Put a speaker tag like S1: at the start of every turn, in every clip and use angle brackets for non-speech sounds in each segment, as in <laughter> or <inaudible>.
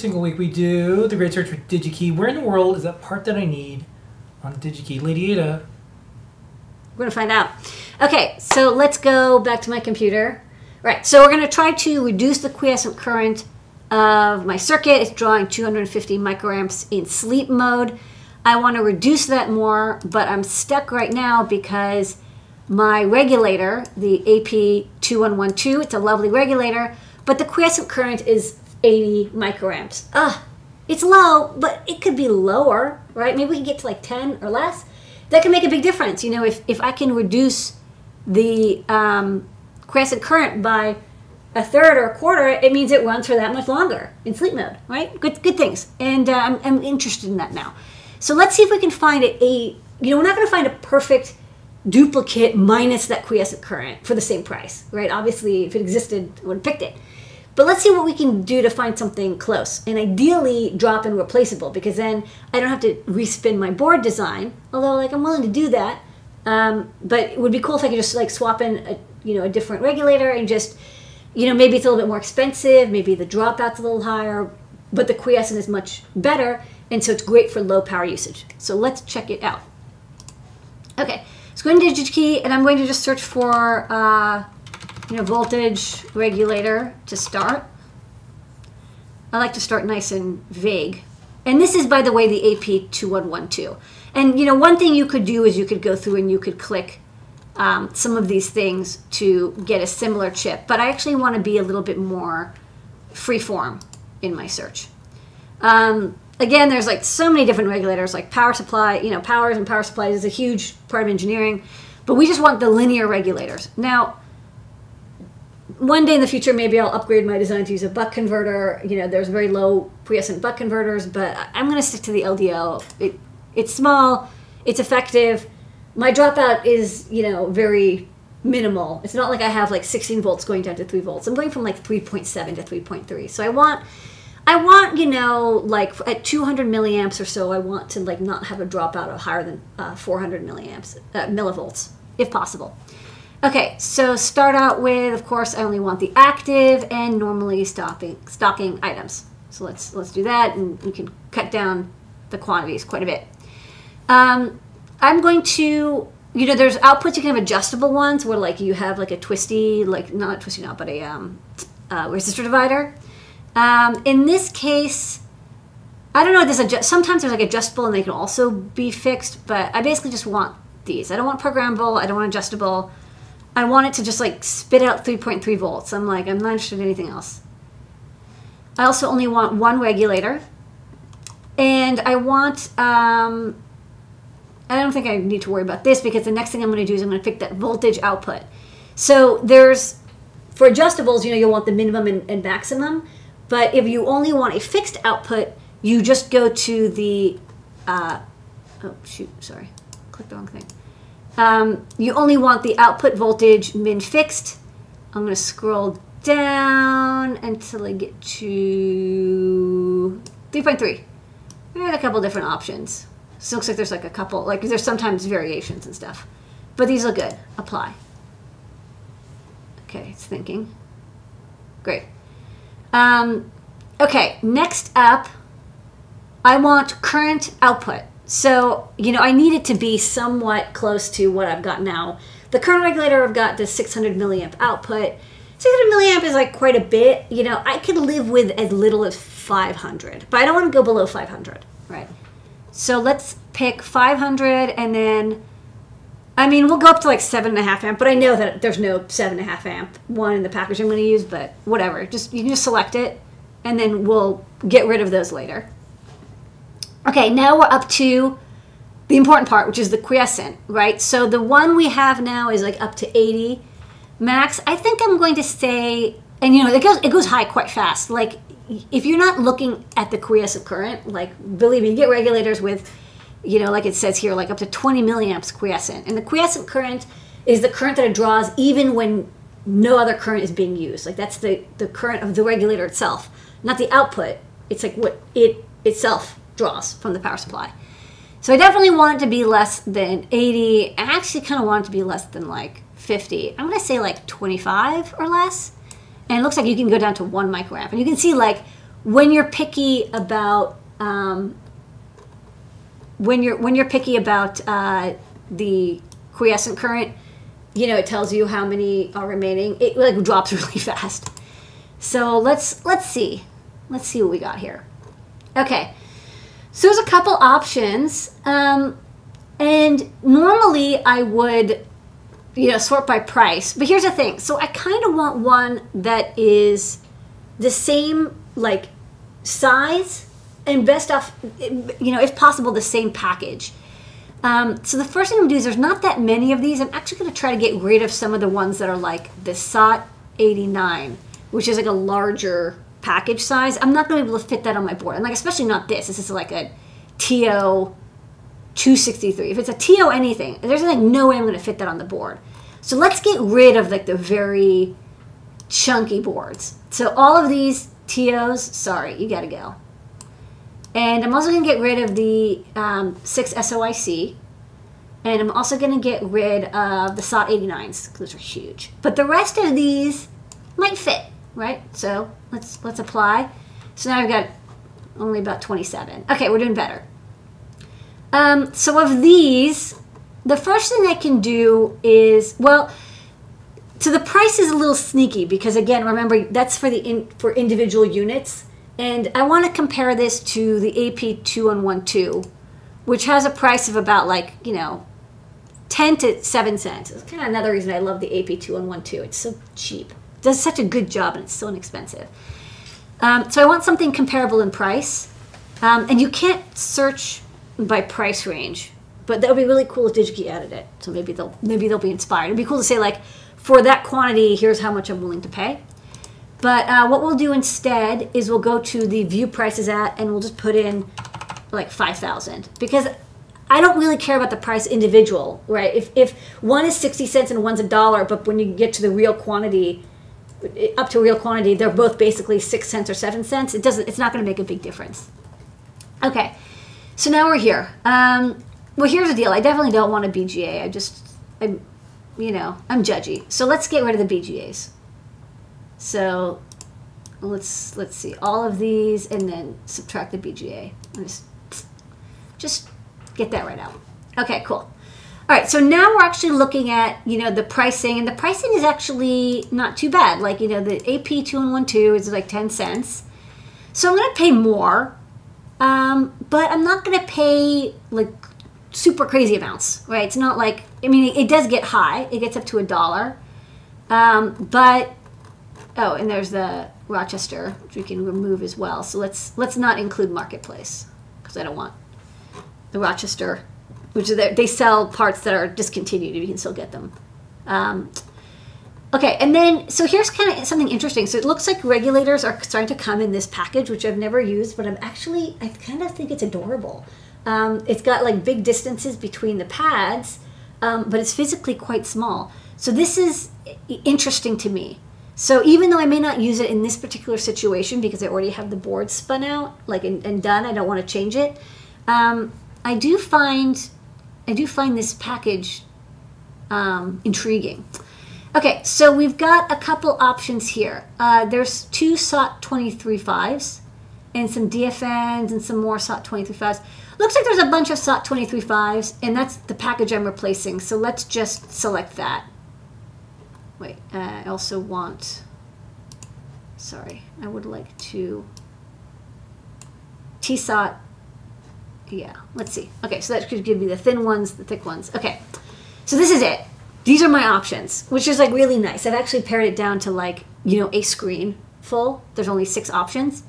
S1: single week we do the great search for DigiKey. Where in the world is that part that I need on DigiKey? Lady Ada.
S2: We're gonna find out. Okay, so let's go back to my computer. Right, so we're gonna try to reduce the quiescent current of my circuit. It's drawing 250 microamps in sleep mode. I want to reduce that more, but I'm stuck right now because my regulator, the AP2112, it's a lovely regulator, but the quiescent current is 80 microamps. Ugh, it's low, but it could be lower, right? Maybe we can get to like 10 or less. That can make a big difference. You know, if, if I can reduce the um, quiescent current by a third or a quarter, it means it runs for that much longer in sleep mode, right? Good, good things. And uh, I'm, I'm interested in that now. So let's see if we can find a, a you know, we're not going to find a perfect duplicate minus that quiescent current for the same price, right? Obviously, if it existed, I would have picked it. But let's see what we can do to find something close. And ideally, drop in replaceable because then I don't have to respin my board design. Although, like, I'm willing to do that. Um, but it would be cool if I could just like swap in a you know a different regulator and just you know maybe it's a little bit more expensive, maybe the dropout's a little higher, but the quiescent is much better, and so it's great for low power usage. So let's check it out. Okay, so go into DigiKey, and I'm going to just search for uh, you know voltage regulator to start. I like to start nice and vague. And this is, by the way, the AP2112. And you know, one thing you could do is you could go through and you could click um, some of these things to get a similar chip. But I actually want to be a little bit more freeform in my search. Um, again, there's like so many different regulators, like power supply. You know, powers and power supplies is a huge part of engineering. But we just want the linear regulators. Now, one day in the future, maybe I'll upgrade my design to use a buck converter. You know, there's very low quiescent buck converters, but I'm going to stick to the LDO. It, it's small, it's effective. My dropout is, you know, very minimal. It's not like I have like 16 volts going down to 3 volts. I'm going from like 3.7 to 3.3. So I want, I want, you know, like at 200 milliamps or so, I want to like not have a dropout of higher than uh, 400 milliamps, uh, millivolts, if possible. Okay, so start out with, of course, I only want the active and normally stocking stocking items. So let's let's do that, and we can cut down the quantities quite a bit. Um, I'm going to, you know, there's outputs you can have adjustable ones where like you have like a twisty, like not a twisty knot, but a um, uh, resistor divider. Um, in this case, I don't know. This adjust. Sometimes there's like adjustable, and they can also be fixed. But I basically just want these. I don't want programmable. I don't want adjustable. I want it to just like spit out 3.3 volts. I'm like, I'm not interested in anything else. I also only want one regulator. And I want, um, I don't think I need to worry about this because the next thing I'm going to do is I'm going to pick that voltage output. So there's, for adjustables, you know, you'll want the minimum and, and maximum. But if you only want a fixed output, you just go to the, uh, oh shoot, sorry, clicked the wrong thing. Um, you only want the output voltage min fixed. I'm going to scroll down until I get to 3.3. We have a couple different options. So it looks like there's like a couple, like there's sometimes variations and stuff. But these look good. Apply. Okay, it's thinking. Great. Um, okay, next up, I want current output. So, you know, I need it to be somewhat close to what I've got now. The current regulator I've got the 600 milliamp output. 600 milliamp is like quite a bit. You know, I could live with as little as 500, but I don't want to go below 500, right? So let's pick 500 and then, I mean, we'll go up to like seven and a half amp, but I know that there's no seven and a half amp one in the package I'm going to use, but whatever. Just, you can just select it and then we'll get rid of those later. Okay, now we're up to the important part, which is the quiescent, right? So the one we have now is like up to 80 max. I think I'm going to say, and you know, it goes it goes high quite fast. Like if you're not looking at the quiescent current, like believe me, you get regulators with, you know, like it says here, like up to 20 milliamps quiescent, and the quiescent current is the current that it draws even when no other current is being used. Like that's the the current of the regulator itself, not the output. It's like what it itself draws from the power supply. So I definitely want it to be less than 80. I actually kind of want it to be less than like 50. I'm going to say like 25 or less. And it looks like you can go down to one microamp. And you can see like when you're picky about um, when you're when you're picky about uh, the quiescent current, you know, it tells you how many are remaining. It like drops <laughs> really fast. So let's let's see, let's see what we got here. Okay, so there's a couple options, um, and normally I would, you know, sort by price. But here's the thing. So I kind of want one that is the same like size and best off, you know, if possible, the same package. Um, so the first thing I'm gonna do is there's not that many of these. I'm actually gonna try to get rid of some of the ones that are like the SOT 89, which is like a larger package size. I'm not gonna be able to fit that on my board. And like especially not this. This is like a TO 263. If it's a TO anything, there's like no way I'm gonna fit that on the board. So let's get rid of like the very chunky boards. So all of these TOs, sorry, you gotta go. And I'm also going to get rid of the um, 6 SOIC. And I'm also going to get rid of the SOT 89s because those are huge. But the rest of these might fit, right? So let's let's apply. So now I've got only about 27. Okay, we're doing better. Um, so of these, the first thing I can do is, well, so the price is a little sneaky because again, remember that's for the in, for individual units. And I want to compare this to the AP2112, which has a price of about like, you know, 10 to 7 cents. It's kind of another reason I love the AP2112. It's so cheap. Does such a good job and it's so inexpensive. Um, so I want something comparable in price. Um, and you can't search by price range, but that would be really cool if DigiKey added it. So maybe they'll maybe they'll be inspired. It'd be cool to say like, for that quantity, here's how much I'm willing to pay. But uh, what we'll do instead is we'll go to the view prices at and we'll just put in like 5,000 because I don't really care about the price individual, right? If, if one is 60 cents and one's a dollar, but when you get to the real quantity, up to a real quantity, they're both basically six cents or seven cents. It doesn't, it's not going to make a big difference. Okay, so now we're here. Um, well, here's the deal. I definitely don't want a BGA. I just, I'm, you know, I'm judgy. So let's get rid of the BGAs. So let's let's see all of these and then subtract the BGA. Just, just get that right out. Okay, cool. All right, so now we're actually looking at you know the pricing, and the pricing is actually not too bad. Like you know the AP two and one two is like ten cents, so I'm gonna pay more, um, but I'm not gonna pay like super crazy amounts, right? It's not like I mean it, it does get high, it gets up to a dollar, um, but Oh, and there's the Rochester, which we can remove as well. So let's let's not include Marketplace because I don't want the Rochester, which they sell parts that are discontinued. You can still get them. Um, okay, and then so here's kind of something interesting. So it looks like regulators are starting to come in this package, which I've never used, but I'm actually I kind of think it's adorable. Um, it's got like big distances between the pads, um, but it's physically quite small. So this is interesting to me. So even though I may not use it in this particular situation because I already have the board spun out, like and, and done, I don't want to change it. Um, I do find, I do find this package um, intriguing. Okay, so we've got a couple options here. Uh, there's two SOT 23.5s and some DFNs and some more SOT 23.5s. Looks like there's a bunch of SOT 23.5s, and that's the package I'm replacing. So let's just select that. Wait, uh, I also want, sorry, I would like to, TSOT, yeah, let's see. Okay, so that could give me the thin ones, the thick ones. Okay, so this is it. These are my options, which is like really nice. I've actually pared it down to like, you know, a screen full. There's only six options.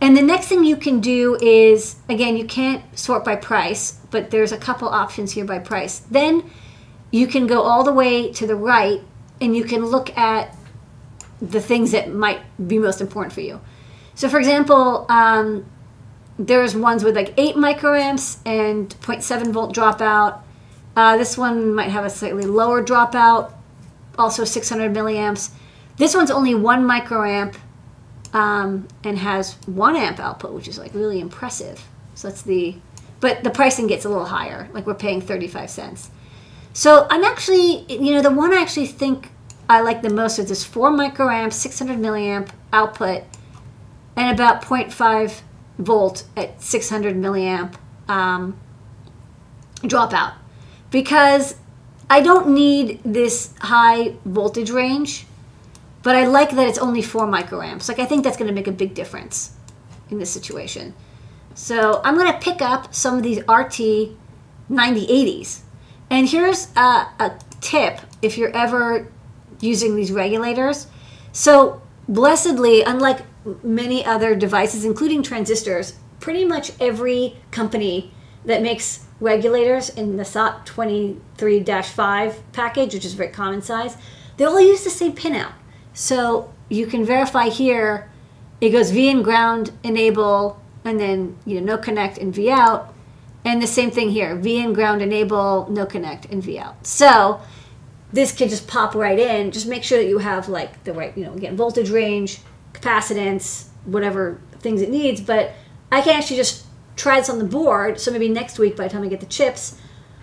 S2: And the next thing you can do is, again, you can't sort by price, but there's a couple options here by price. Then you can go all the way to the right and you can look at the things that might be most important for you. So, for example, um, there's ones with like 8 microamps and 0.7 volt dropout. Uh, this one might have a slightly lower dropout, also 600 milliamps. This one's only 1 microamp um, and has 1 amp output, which is like really impressive. So that's the, but the pricing gets a little higher, like we're paying 35 cents. So I'm actually, you know, the one I actually think I like the most is this 4 microamp, 600 milliamp output. and about 0.5 volt at 600 milliamp um, dropout because I don't need this high voltage range, but I like that it's only 4 microamps. Like, I think that's going to make a big difference in this situation. So, I'm going to pick up some of these RT 9080s. And here's a, a tip if you're ever using these regulators. So, blessedly, unlike many other devices, including transistors, pretty much every company that makes regulators in the SOT 23 5 package, which is very common size, they all use the same pinout. So you can verify here it goes V in ground enable and then you know no connect and V out. And the same thing here, V in ground enable, no connect and V out. So this can just pop right in. Just make sure that you have like the right, you know, again, voltage range, capacitance, whatever things it needs. But I can actually just try this on the board. So maybe next week, by the time I get the chips,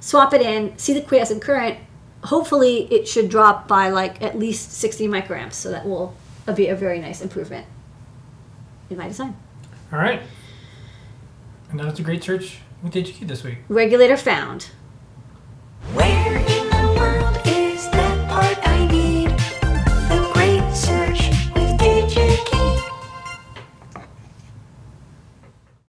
S2: swap it in, see the quiescent current. Hopefully, it should drop by like at least 60 microamps. So that will be a very nice improvement in my design.
S1: All right. And that was a great search with DigiKey this week.
S2: Regulator found.